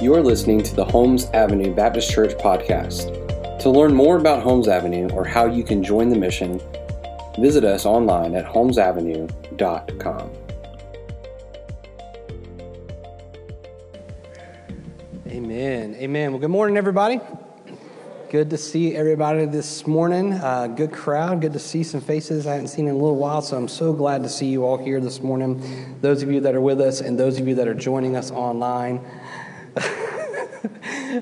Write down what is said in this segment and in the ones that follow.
You're listening to the Holmes Avenue Baptist Church podcast. To learn more about Holmes Avenue or how you can join the mission, visit us online at holmesavenue.com. Amen. Amen. Well, good morning, everybody. Good to see everybody this morning. Uh, good crowd. Good to see some faces I haven't seen in a little while. So I'm so glad to see you all here this morning. Those of you that are with us and those of you that are joining us online.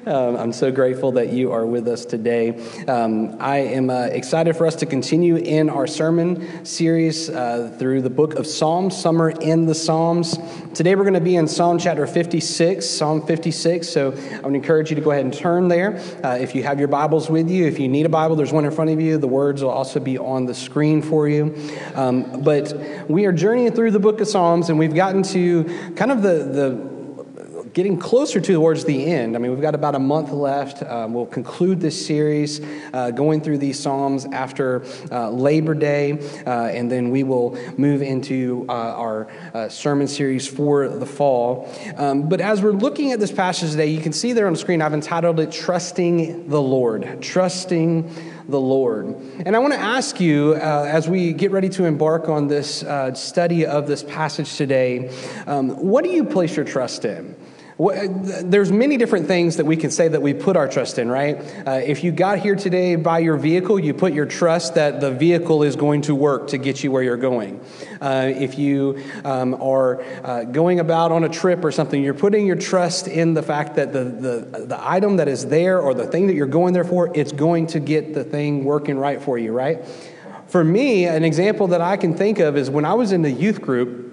Um, I'm so grateful that you are with us today. Um, I am uh, excited for us to continue in our sermon series uh, through the book of Psalms, Summer in the Psalms. Today we're going to be in Psalm chapter 56, Psalm 56. So I would encourage you to go ahead and turn there. Uh, if you have your Bibles with you, if you need a Bible, there's one in front of you. The words will also be on the screen for you. Um, but we are journeying through the book of Psalms, and we've gotten to kind of the, the getting closer towards the end. I mean, we've got about a month left. Um, we'll conclude this series uh, going through these Psalms after uh, Labor Day, uh, and then we will move into uh, our sermon series for the fall. Um, but as we're looking at this passage today, you can see there on the screen, I've entitled it Trusting the Lord. Trusting the Lord. And I want to ask you, uh, as we get ready to embark on this uh, study of this passage today, um, what do you place your trust in? There's many different things that we can say that we put our trust in, right? Uh, if you got here today by your vehicle, you put your trust that the vehicle is going to work to get you where you're going. Uh, if you um, are uh, going about on a trip or something, you're putting your trust in the fact that the, the, the item that is there or the thing that you're going there for, it's going to get the thing working right for you, right? For me, an example that I can think of is when I was in the youth group,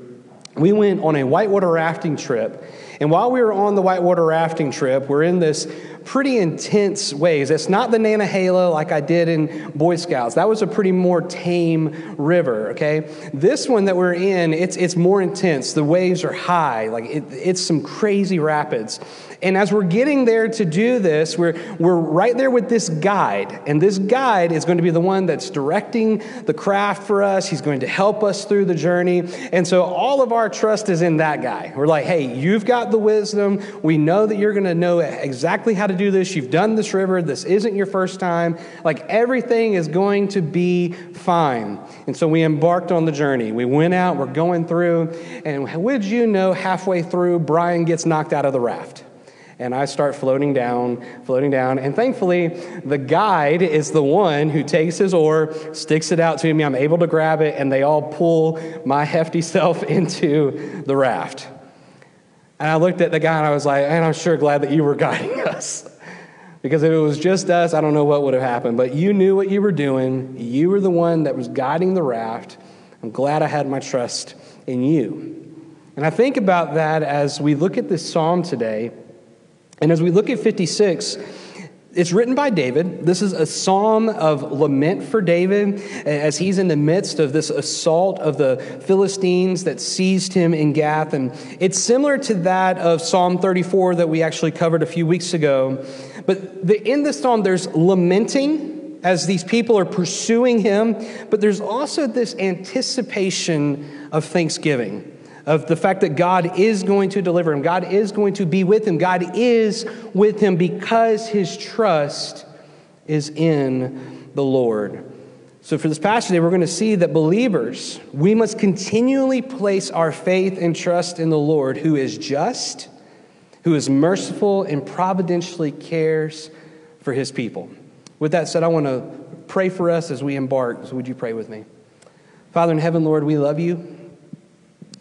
we went on a whitewater rafting trip and while we were on the whitewater rafting trip, we're in this pretty intense ways. It's not the Nantahala like I did in Boy Scouts. That was a pretty more tame river, okay? This one that we're in, it's, it's more intense. The waves are high. Like it, it's some crazy rapids. And as we're getting there to do this, we're, we're right there with this guide. And this guide is going to be the one that's directing the craft for us. He's going to help us through the journey. And so all of our trust is in that guy. We're like, hey, you've got the wisdom. We know that you're going to know exactly how to do this. You've done this river. This isn't your first time. Like everything is going to be fine. And so we embarked on the journey. We went out, we're going through. And would you know, halfway through, Bryan gets knocked out of the raft and I start floating down, floating down. And thankfully, the guide is the one who takes his oar, sticks it out to me. I'm able to grab it, and they all pull my hefty self into the raft. And I looked at the guy and I was like, and I'm sure glad that you were guiding us. Because if it was just us, I don't know what would have happened. But you knew what you were doing. You were the one that was guiding the raft. I'm glad I had my trust in you. And I think about that as we look at this psalm today. And as we look at 56, it's written by David. This is a psalm of lament for David as he's in the midst of this assault of the Philistines that seized him in Gath. And it's similar to that of Psalm 34 that we actually covered a few weeks ago. But the, in this psalm, there's lamenting as these people are pursuing him, but there's also this anticipation of thanksgiving of the fact that God is going to deliver him, God is going to be with him, God is with him because his trust is in the Lord. So, for this passage today, we're going to see that believers, we must continually place our faith and trust in the Lord, who is just, who is merciful, and providentially cares for his people. With that said, I want to pray for us as we embark. So, would you pray with me? Father in heaven, Lord, we love you.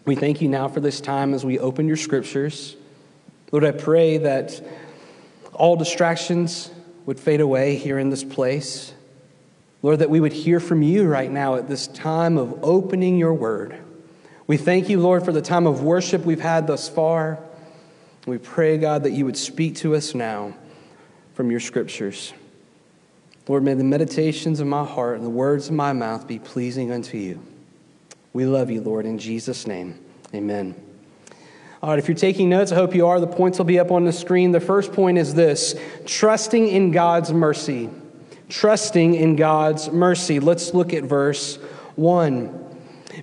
We thank you now for this time as we open your scriptures. Lord, I pray that all distractions would fade away here in this place. Lord, that we would hear from you right now at this time of opening your word. We thank you, Lord, for the time of worship we've had thus far. We pray, God, that you would speak to us now from your scriptures. Lord, may the meditations of my heart and the words of my mouth be pleasing unto you. We love you, Lord, in Jesus' name. Amen. All right, if you're taking notes, I hope you are. The points will be up on the screen. The first point is this trusting in God's mercy. Trusting in God's mercy. Let's look at verse 1.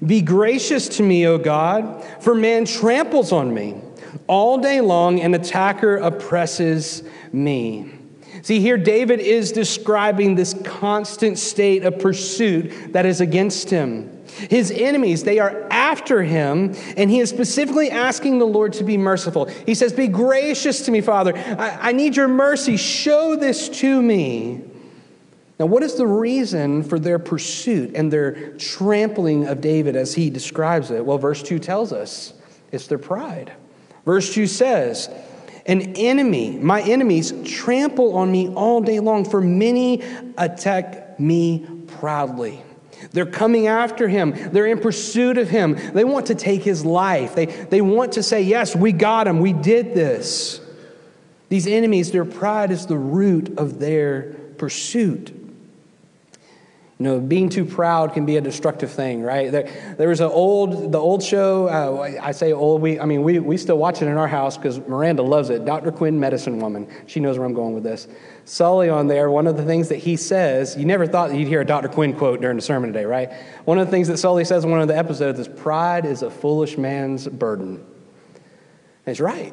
Be gracious to me, O God, for man tramples on me. All day long, an attacker oppresses me. See, here David is describing this constant state of pursuit that is against him. His enemies, they are after him, and he is specifically asking the Lord to be merciful. He says, Be gracious to me, Father. I, I need your mercy. Show this to me. Now, what is the reason for their pursuit and their trampling of David as he describes it? Well, verse 2 tells us it's their pride. Verse 2 says, An enemy, my enemies, trample on me all day long, for many attack me proudly. They're coming after him. They're in pursuit of him. They want to take his life. They, they want to say, Yes, we got him. We did this. These enemies, their pride is the root of their pursuit. You know, being too proud can be a destructive thing, right? There, there was an old, the old show. Uh, I say old. We, I mean, we, we still watch it in our house because Miranda loves it. Dr. Quinn, Medicine Woman. She knows where I'm going with this. Sully on there. One of the things that he says, you never thought you'd hear a Dr. Quinn quote during the sermon today, right? One of the things that Sully says in one of the episodes is, "Pride is a foolish man's burden." And he's right.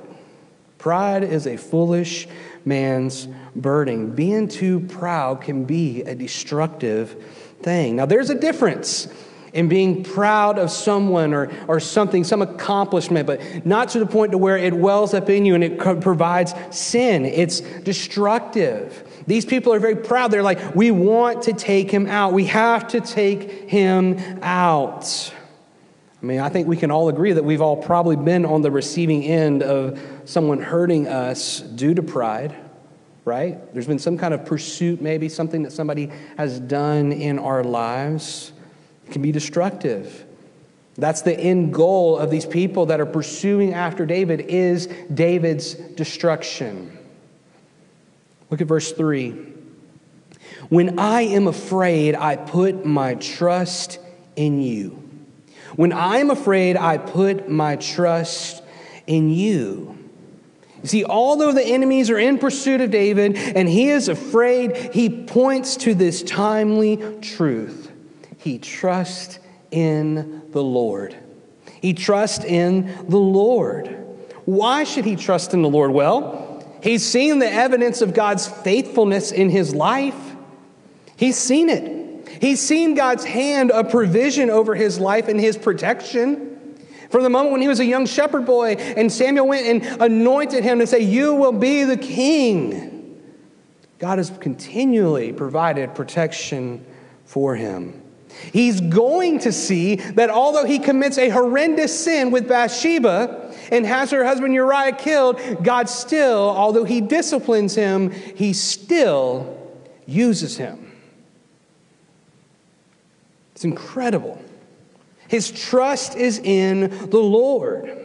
Pride is a foolish man's burden. Being too proud can be a destructive thing. Now, there's a difference in being proud of someone or, or something, some accomplishment, but not to the point to where it wells up in you and it provides sin. It's destructive. These people are very proud. They're like, we want to take him out. We have to take him out. I mean, I think we can all agree that we've all probably been on the receiving end of someone hurting us due to pride right? There's been some kind of pursuit, maybe something that somebody has done in our lives. It can be destructive. That's the end goal of these people that are pursuing after David is David's destruction. Look at verse 3. When I am afraid, I put my trust in you. When I am afraid, I put my trust in you. You see, although the enemies are in pursuit of David and he is afraid, he points to this timely truth. He trusts in the Lord. He trusts in the Lord. Why should he trust in the Lord? Well, he's seen the evidence of God's faithfulness in his life. He's seen it. He's seen God's hand of provision over his life and his protection. From the moment when he was a young shepherd boy and Samuel went and anointed him to say, You will be the king. God has continually provided protection for him. He's going to see that although he commits a horrendous sin with Bathsheba and has her husband Uriah killed, God still, although he disciplines him, he still uses him. It's incredible. His trust is in the Lord.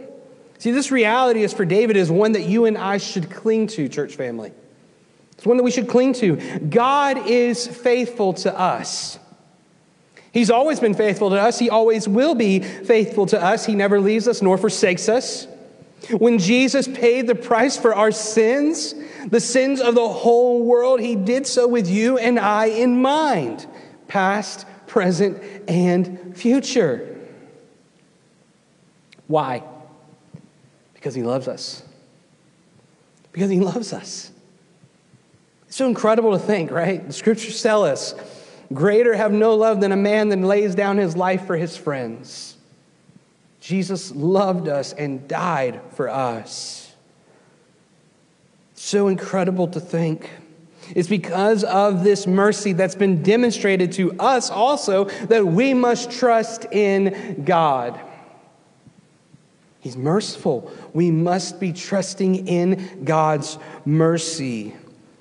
See, this reality is for David is one that you and I should cling to, church family. It's one that we should cling to. God is faithful to us. He's always been faithful to us. He always will be faithful to us. He never leaves us nor forsakes us. When Jesus paid the price for our sins, the sins of the whole world, he did so with you and I in mind, past, present, and future. Why? Because he loves us. Because he loves us. It's so incredible to think, right? The scriptures tell us greater have no love than a man that lays down his life for his friends. Jesus loved us and died for us. So incredible to think. It's because of this mercy that's been demonstrated to us also that we must trust in God. He's merciful. We must be trusting in God's mercy.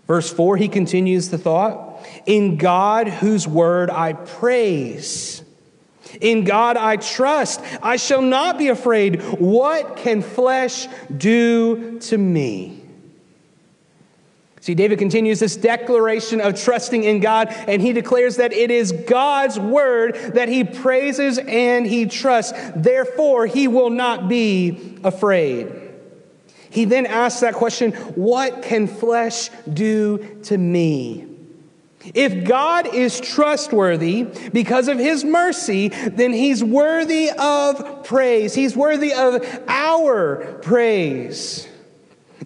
Verse 4, he continues the thought In God, whose word I praise. In God I trust. I shall not be afraid. What can flesh do to me? See, David continues this declaration of trusting in God, and he declares that it is God's word that he praises and he trusts. Therefore, he will not be afraid. He then asks that question What can flesh do to me? If God is trustworthy because of his mercy, then he's worthy of praise. He's worthy of our praise.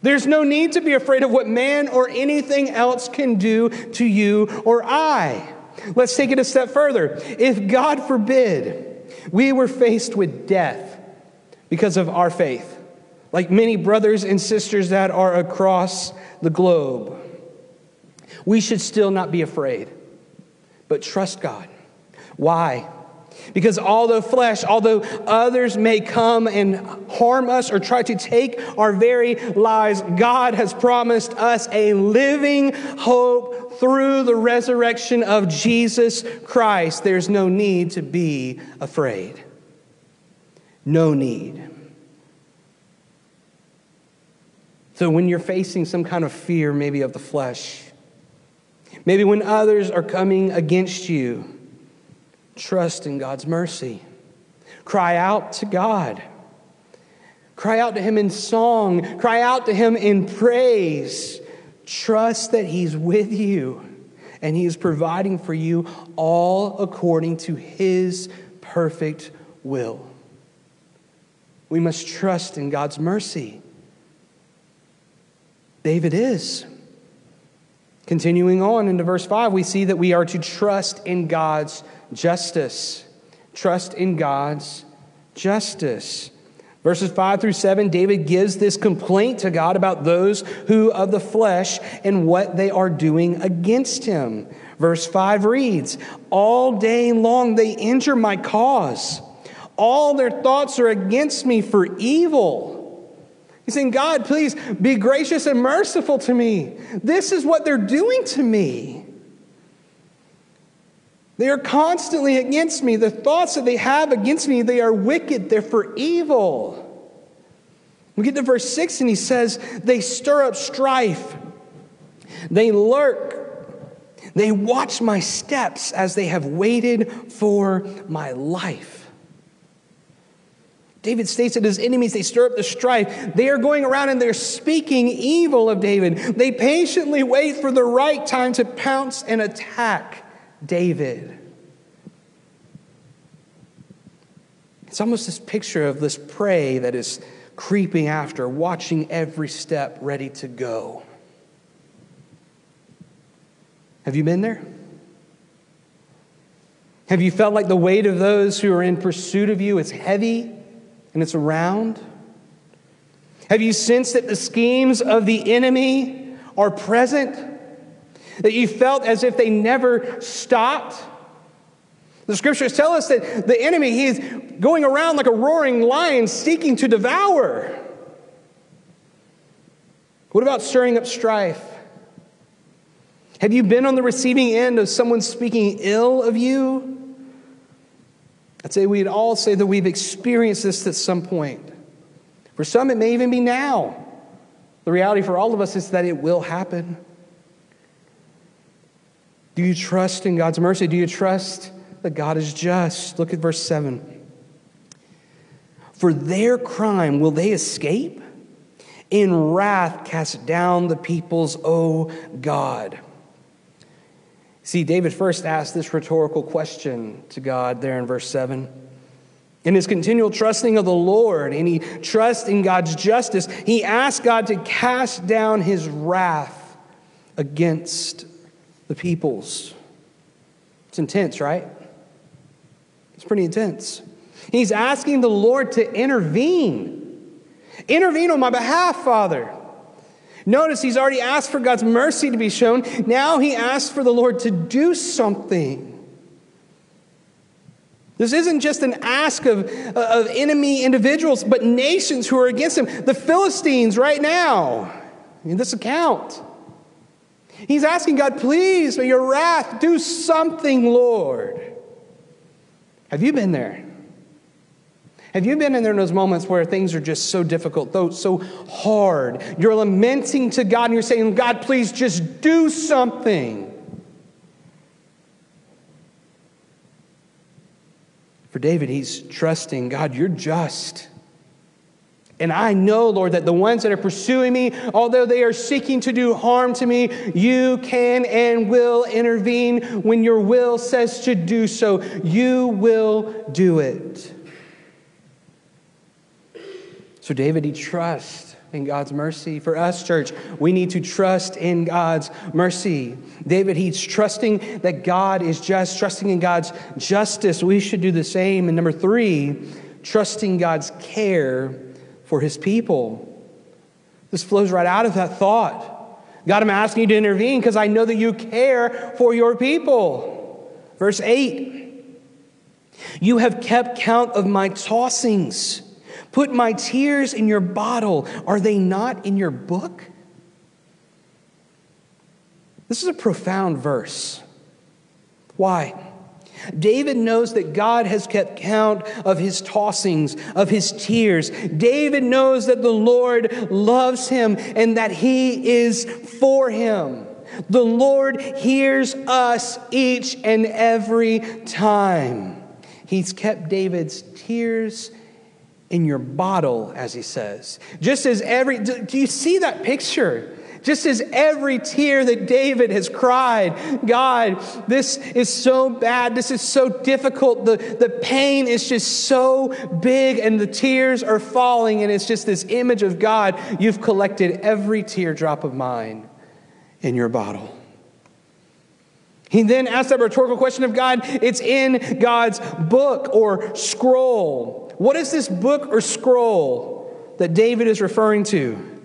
There's no need to be afraid of what man or anything else can do to you or I. Let's take it a step further. If God forbid we were faced with death because of our faith, like many brothers and sisters that are across the globe, we should still not be afraid, but trust God. Why? Because although flesh, although others may come and harm us or try to take our very lives, God has promised us a living hope through the resurrection of Jesus Christ. There's no need to be afraid. No need. So when you're facing some kind of fear, maybe of the flesh, maybe when others are coming against you, Trust in God's mercy. Cry out to God. Cry out to Him in song. Cry out to Him in praise. Trust that He's with you and He is providing for you all according to His perfect will. We must trust in God's mercy. David is. Continuing on into verse 5, we see that we are to trust in God's justice. Trust in God's justice. Verses 5 through 7, David gives this complaint to God about those who of the flesh and what they are doing against him. Verse 5 reads, All day long they injure my cause. All their thoughts are against me for evil. He's saying, God, please be gracious and merciful to me. This is what they're doing to me. They are constantly against me. The thoughts that they have against me, they are wicked. They're for evil. We get to verse 6 and he says, They stir up strife. They lurk. They watch my steps as they have waited for my life. David states that his enemies, they stir up the strife. They are going around and they're speaking evil of David. They patiently wait for the right time to pounce and attack. David. It's almost this picture of this prey that is creeping after, watching every step, ready to go. Have you been there? Have you felt like the weight of those who are in pursuit of you is heavy and it's around? Have you sensed that the schemes of the enemy are present? That you felt as if they never stopped. The scriptures tell us that the enemy, he's going around like a roaring lion seeking to devour. What about stirring up strife? Have you been on the receiving end of someone speaking ill of you? I'd say we'd all say that we've experienced this at some point. For some, it may even be now. The reality for all of us is that it will happen. Do you trust in God's mercy? Do you trust that God is just? Look at verse 7. For their crime will they escape? In wrath cast down the peoples, O God. See, David first asked this rhetorical question to God there in verse 7. In his continual trusting of the Lord and he trusts in God's justice, he asked God to cast down his wrath against the peoples. It's intense, right? It's pretty intense. He's asking the Lord to intervene. Intervene on my behalf, Father. Notice he's already asked for God's mercy to be shown. Now he asks for the Lord to do something. This isn't just an ask of, of enemy individuals, but nations who are against him. The Philistines, right now, in this account. He's asking God, please, may your wrath do something, Lord. Have you been there? Have you been in there in those moments where things are just so difficult, though so hard? You're lamenting to God and you're saying, God, please just do something. For David, he's trusting God, you're just. And I know, Lord, that the ones that are pursuing me, although they are seeking to do harm to me, you can and will intervene when your will says to do so. You will do it. So, David, he trusts in God's mercy. For us, church, we need to trust in God's mercy. David, he's trusting that God is just, trusting in God's justice. We should do the same. And number three, trusting God's care for his people. This flows right out of that thought. God, I'm asking you to intervene because I know that you care for your people. Verse 8 You have kept count of my tossings, put my tears in your bottle. Are they not in your book? This is a profound verse. Why? David knows that God has kept count of his tossings, of his tears. David knows that the Lord loves him and that he is for him. The Lord hears us each and every time. He's kept David's tears in your bottle, as he says. Just as every, do you see that picture? Just as every tear that David has cried, God, this is so bad. This is so difficult. The, the pain is just so big, and the tears are falling, and it's just this image of God. You've collected every teardrop of mine in your bottle. He then asks that rhetorical question of God. It's in God's book or scroll. What is this book or scroll that David is referring to?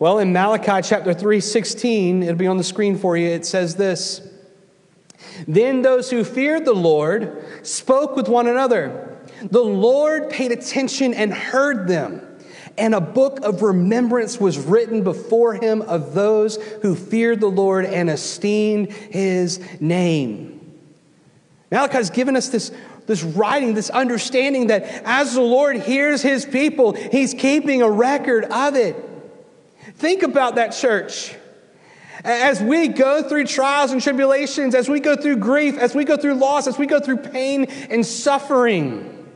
Well, in Malachi chapter 3, 16, it'll be on the screen for you, it says this Then those who feared the Lord spoke with one another. The Lord paid attention and heard them, and a book of remembrance was written before him of those who feared the Lord and esteemed his name. Malachi has given us this this writing, this understanding that as the Lord hears his people, he's keeping a record of it. Think about that church. As we go through trials and tribulations, as we go through grief, as we go through loss, as we go through pain and suffering,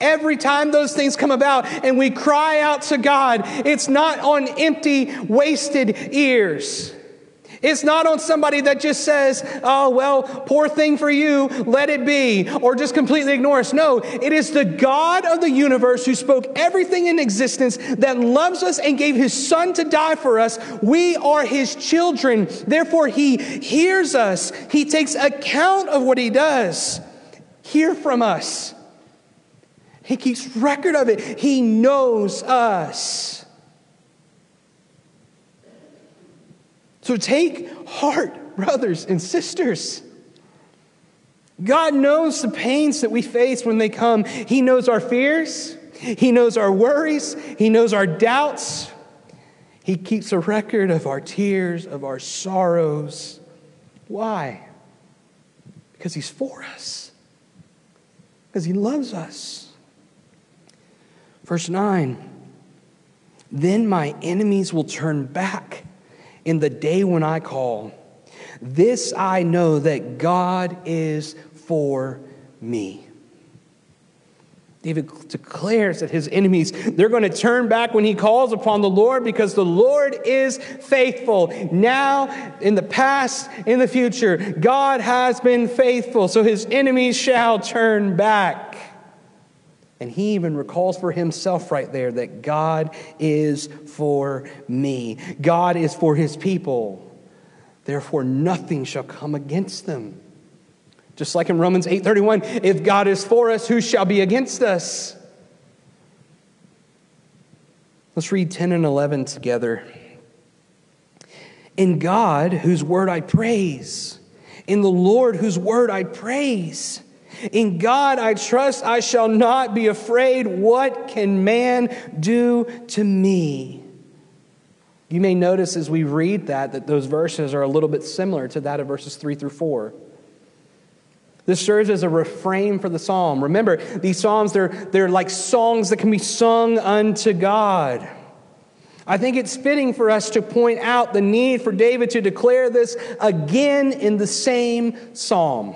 every time those things come about and we cry out to God, it's not on empty, wasted ears. It's not on somebody that just says, oh, well, poor thing for you, let it be, or just completely ignore us. No, it is the God of the universe who spoke everything in existence that loves us and gave his son to die for us. We are his children. Therefore, he hears us, he takes account of what he does. Hear from us. He keeps record of it, he knows us. So take heart, brothers and sisters. God knows the pains that we face when they come. He knows our fears, He knows our worries, He knows our doubts. He keeps a record of our tears, of our sorrows. Why? Because He's for us, because He loves us. Verse 9 Then my enemies will turn back in the day when I call. This I know that God is for me. David declares that his enemies, they're going to turn back when he calls upon the Lord because the Lord is faithful. Now, in the past, in the future, God has been faithful, so his enemies shall turn back. And he even recalls for himself right there that God is for me. God is for his people. Therefore, nothing shall come against them. Just like in Romans 8:31, if God is for us, who shall be against us? Let's read 10 and 11 together. In God, whose word I praise, in the Lord, whose word I praise. In God I trust, I shall not be afraid. What can man do to me? You may notice as we read that that those verses are a little bit similar to that of verses 3 through 4. This serves as a refrain for the psalm. Remember, these psalms, they're, they're like songs that can be sung unto God. I think it's fitting for us to point out the need for David to declare this again in the same psalm.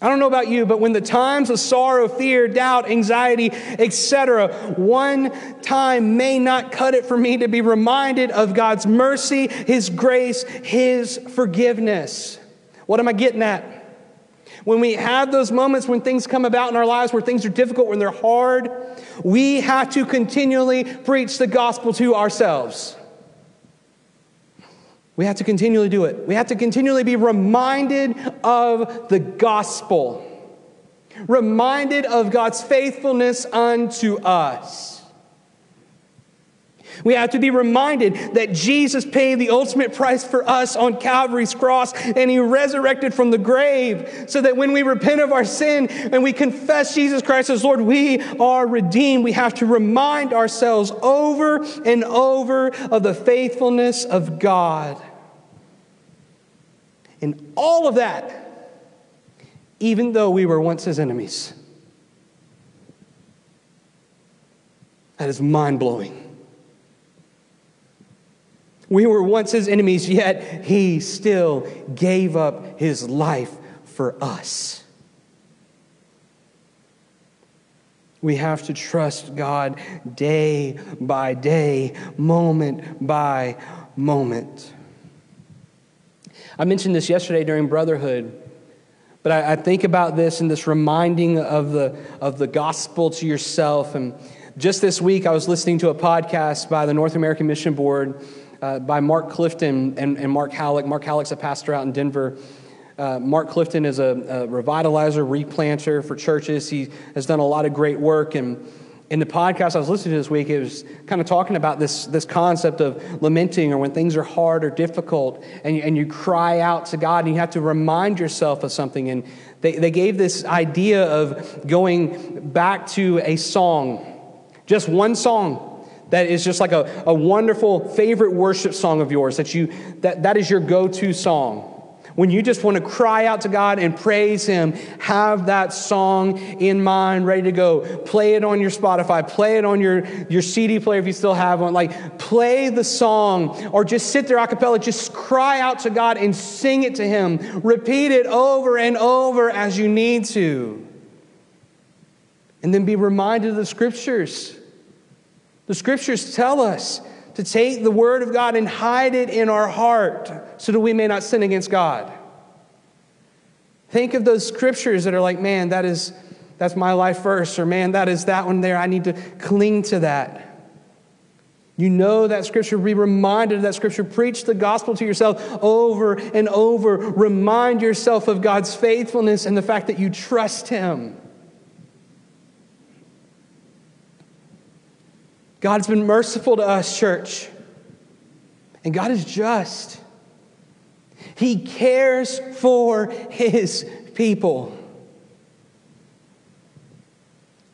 I don't know about you, but when the times of sorrow, fear, doubt, anxiety, etc., one time may not cut it for me to be reminded of God's mercy, His grace, His forgiveness. What am I getting at? When we have those moments when things come about in our lives where things are difficult, when they're hard, we have to continually preach the gospel to ourselves. We have to continually do it. We have to continually be reminded of the gospel, reminded of God's faithfulness unto us. We have to be reminded that Jesus paid the ultimate price for us on Calvary's cross and he resurrected from the grave so that when we repent of our sin and we confess Jesus Christ as Lord, we are redeemed. We have to remind ourselves over and over of the faithfulness of God. And all of that, even though we were once his enemies. That is mind blowing. We were once his enemies, yet he still gave up his life for us. We have to trust God day by day, moment by moment. I mentioned this yesterday during Brotherhood, but I, I think about this and this reminding of the, of the gospel to yourself. And just this week, I was listening to a podcast by the North American Mission Board uh, by Mark Clifton and, and Mark Hallock. Mark Hallock's a pastor out in Denver. Uh, Mark Clifton is a, a, revitalizer, replanter for churches. He has done a lot of great work. And in the podcast I was listening to this week, it was kind of talking about this, this concept of lamenting or when things are hard or difficult and you, and you cry out to God and you have to remind yourself of something. And they, they gave this idea of going back to a song, just one song that is just like a, a wonderful favorite worship song of yours that you that, that is your go-to song when you just want to cry out to god and praise him have that song in mind ready to go. Play it on your spotify play it on your, your cd player if you still have one. Like play the song or just sit there a cappella just cry out to god and sing it to him. Repeat it over and over as you need to. And then be reminded of the scriptures. The scriptures tell us to take the word of God and hide it in our heart so that we may not sin against God. Think of those scriptures that are like, man, that is that's my life verse, or man, that is that one there. I need to cling to that. You know that scripture, be reminded of that scripture. Preach the gospel to yourself over and over. Remind yourself of God's faithfulness and the fact that you trust Him. God's been merciful to us, church. And God is just. He cares for his people.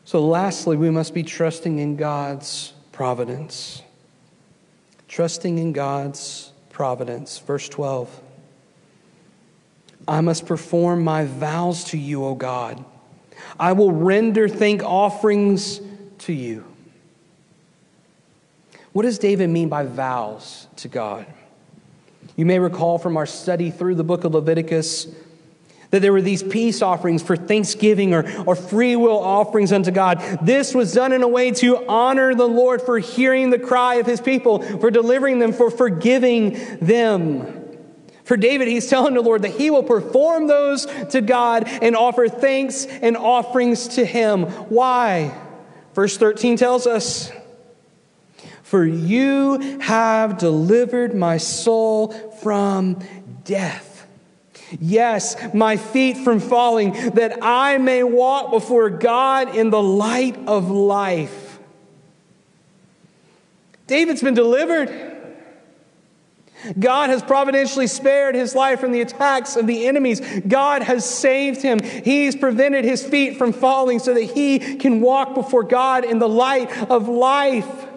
So, lastly, we must be trusting in God's providence. Trusting in God's providence. Verse 12 I must perform my vows to you, O God. I will render thank offerings to you. What does David mean by vows to God? You may recall from our study through the book of Leviticus that there were these peace offerings for thanksgiving or, or free will offerings unto God. This was done in a way to honor the Lord for hearing the cry of his people, for delivering them, for forgiving them. For David, he's telling the Lord that he will perform those to God and offer thanks and offerings to him. Why? Verse 13 tells us for you have delivered my soul from death. Yes, my feet from falling, that I may walk before God in the light of life. David's been delivered. God has providentially spared his life from the attacks of the enemies. God has saved him. He's prevented his feet from falling so that he can walk before God in the light of life.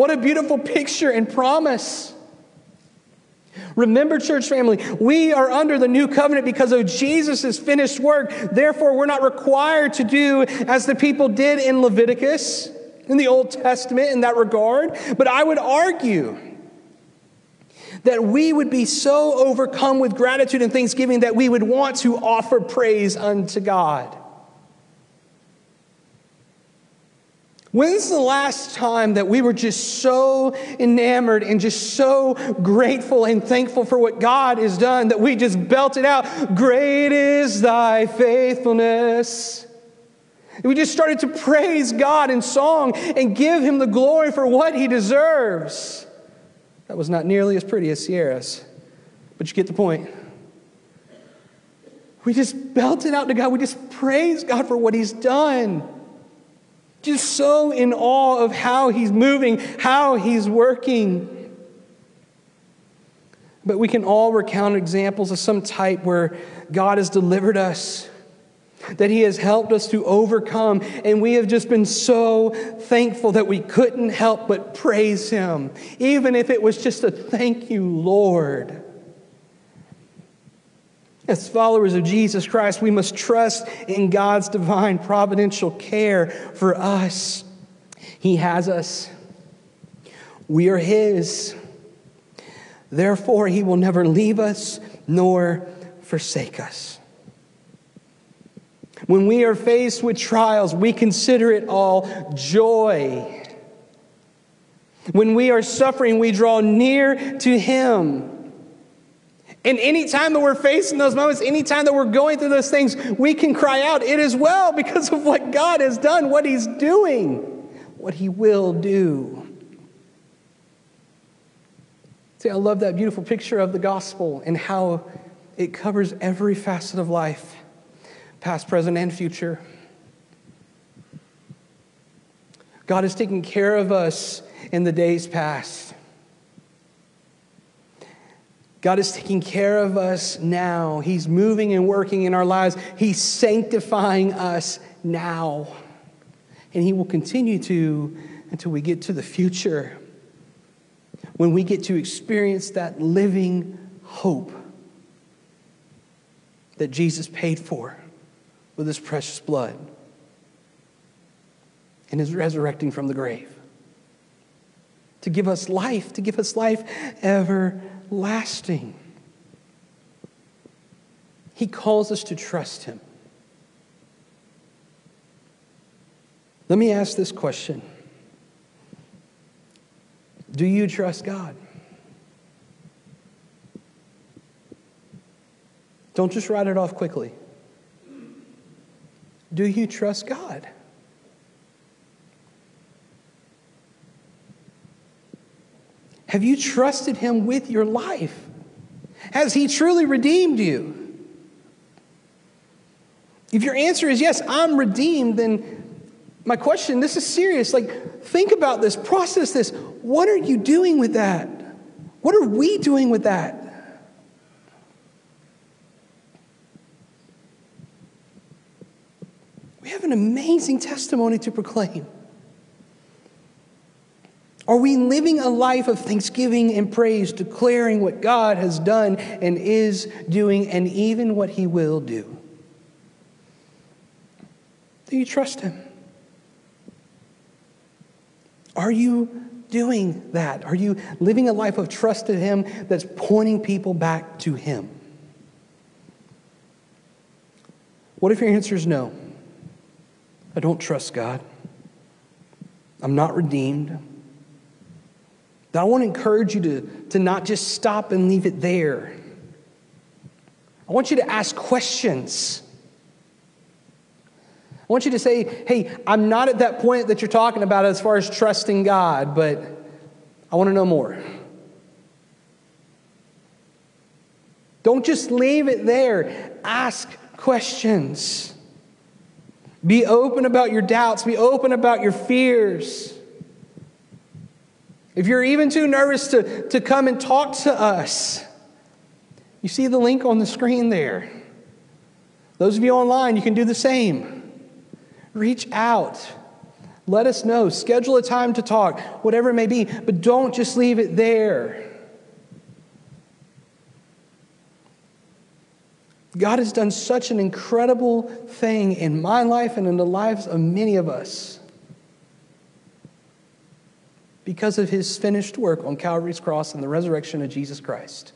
What a beautiful picture and promise. Remember, church family, we are under the new covenant because of Jesus' finished work. Therefore, we're not required to do as the people did in Leviticus, in the Old Testament, in that regard. But I would argue that we would be so overcome with gratitude and thanksgiving that we would want to offer praise unto God. When's the last time that we were just so enamored and just so grateful and thankful for what God has done that we just belted out, Great is thy faithfulness? We just started to praise God in song and give him the glory for what he deserves. That was not nearly as pretty as Sierra's, but you get the point. We just belted out to God. We just praise God for what he's done. Just so in awe of how he's moving, how he's working. But we can all recount examples of some type where God has delivered us, that he has helped us to overcome, and we have just been so thankful that we couldn't help but praise him, even if it was just a thank you, Lord. As followers of Jesus Christ, we must trust in God's divine providential care for us. He has us, we are His. Therefore, He will never leave us nor forsake us. When we are faced with trials, we consider it all joy. When we are suffering, we draw near to Him. And anytime that we're facing those moments, anytime that we're going through those things, we can cry out, It is well because of what God has done, what He's doing, what He will do. See, I love that beautiful picture of the gospel and how it covers every facet of life, past, present, and future. God has taken care of us in the days past. God is taking care of us now. He's moving and working in our lives. He's sanctifying us now. And He will continue to until we get to the future when we get to experience that living hope that Jesus paid for with His precious blood and is resurrecting from the grave to give us life, to give us life ever lasting. He calls us to trust Him. Let me ask this question Do you trust God? Don't just write it off quickly. Do you trust God? Have you trusted Him with your life? Has He truly redeemed you? If your answer is yes, I'm redeemed, then my question, this is serious. Like, think about this, process this. What are you doing with that? What are we doing with that? We have an amazing testimony to proclaim. Are we living a life of thanksgiving and praise, declaring what God has done and is doing, and even what He will do? Do you trust Him? Are you doing that? Are you living a life of trust in Him that's pointing people back to Him? What if your answer is no? I don't trust God. I'm not redeemed. I want to encourage you to, to not just stop and leave it there. I want you to ask questions. I want you to say, hey, I'm not at that point that you're talking about as far as trusting God, but I want to know more. Don't just leave it there. Ask questions. Be open about your doubts, be open about your fears. If you're even too nervous to, to come and talk to us, you see the link on the screen there. Those of you online, you can do the same. Reach out. Let us know. Schedule a time to talk, whatever it may be, but don't just leave it there. God has done such an incredible thing in my life and in the lives of many of us. Because of his finished work on Calvary's cross and the resurrection of Jesus Christ.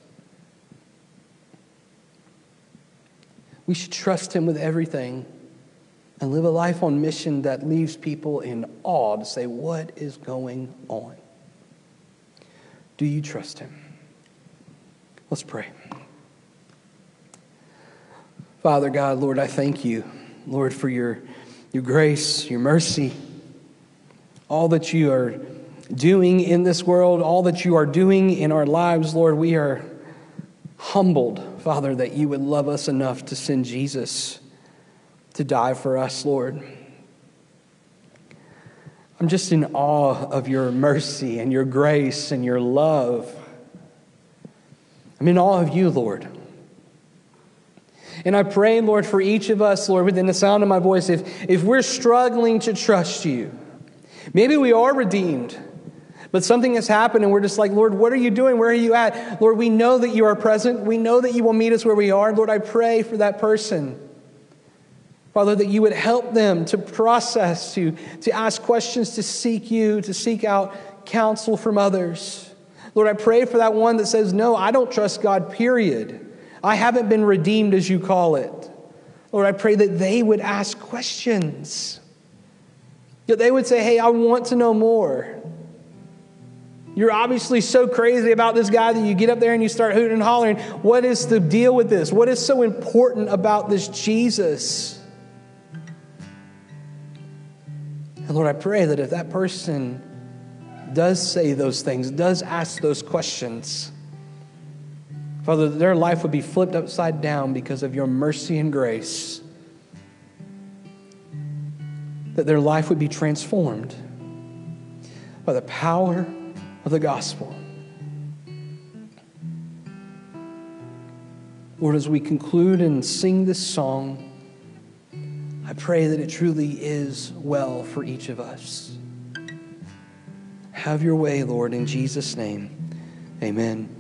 We should trust him with everything and live a life on mission that leaves people in awe to say, What is going on? Do you trust him? Let's pray. Father God, Lord, I thank you, Lord, for your, your grace, your mercy, all that you are doing in this world, all that you are doing in our lives, Lord. We are humbled, Father, that you would love us enough to send Jesus to die for us, Lord. I'm just in awe of your mercy and your grace and your love. I'm in awe of you, Lord. And I pray, Lord, for each of us, Lord, within the sound of my voice, if, if we're struggling to trust you, maybe we are redeemed, but something has happened and we're just like, Lord, what are you doing? Where are you at? Lord, we know that you are present. We know that you will meet us where we are. Lord, I pray for that person. Father, that you would help them to process, to, to ask questions, to seek you, to seek out counsel from others. Lord, I pray for that one that says, No, I don't trust God, period. I haven't been redeemed as you call it. Lord, I pray that they would ask questions. That they would say, Hey, I want to know more. You're obviously so crazy about this guy that you get up there and you start hooting and hollering. What is the deal with this? What is so important about this Jesus? And Lord, I pray that if that person does say those things, does ask those questions, Father, that their life would be flipped upside down because of your mercy and grace. That their life would be transformed by the power of the gospel. Lord, as we conclude and sing this song, I pray that it truly is well for each of us. Have your way, Lord, in Jesus' name. Amen.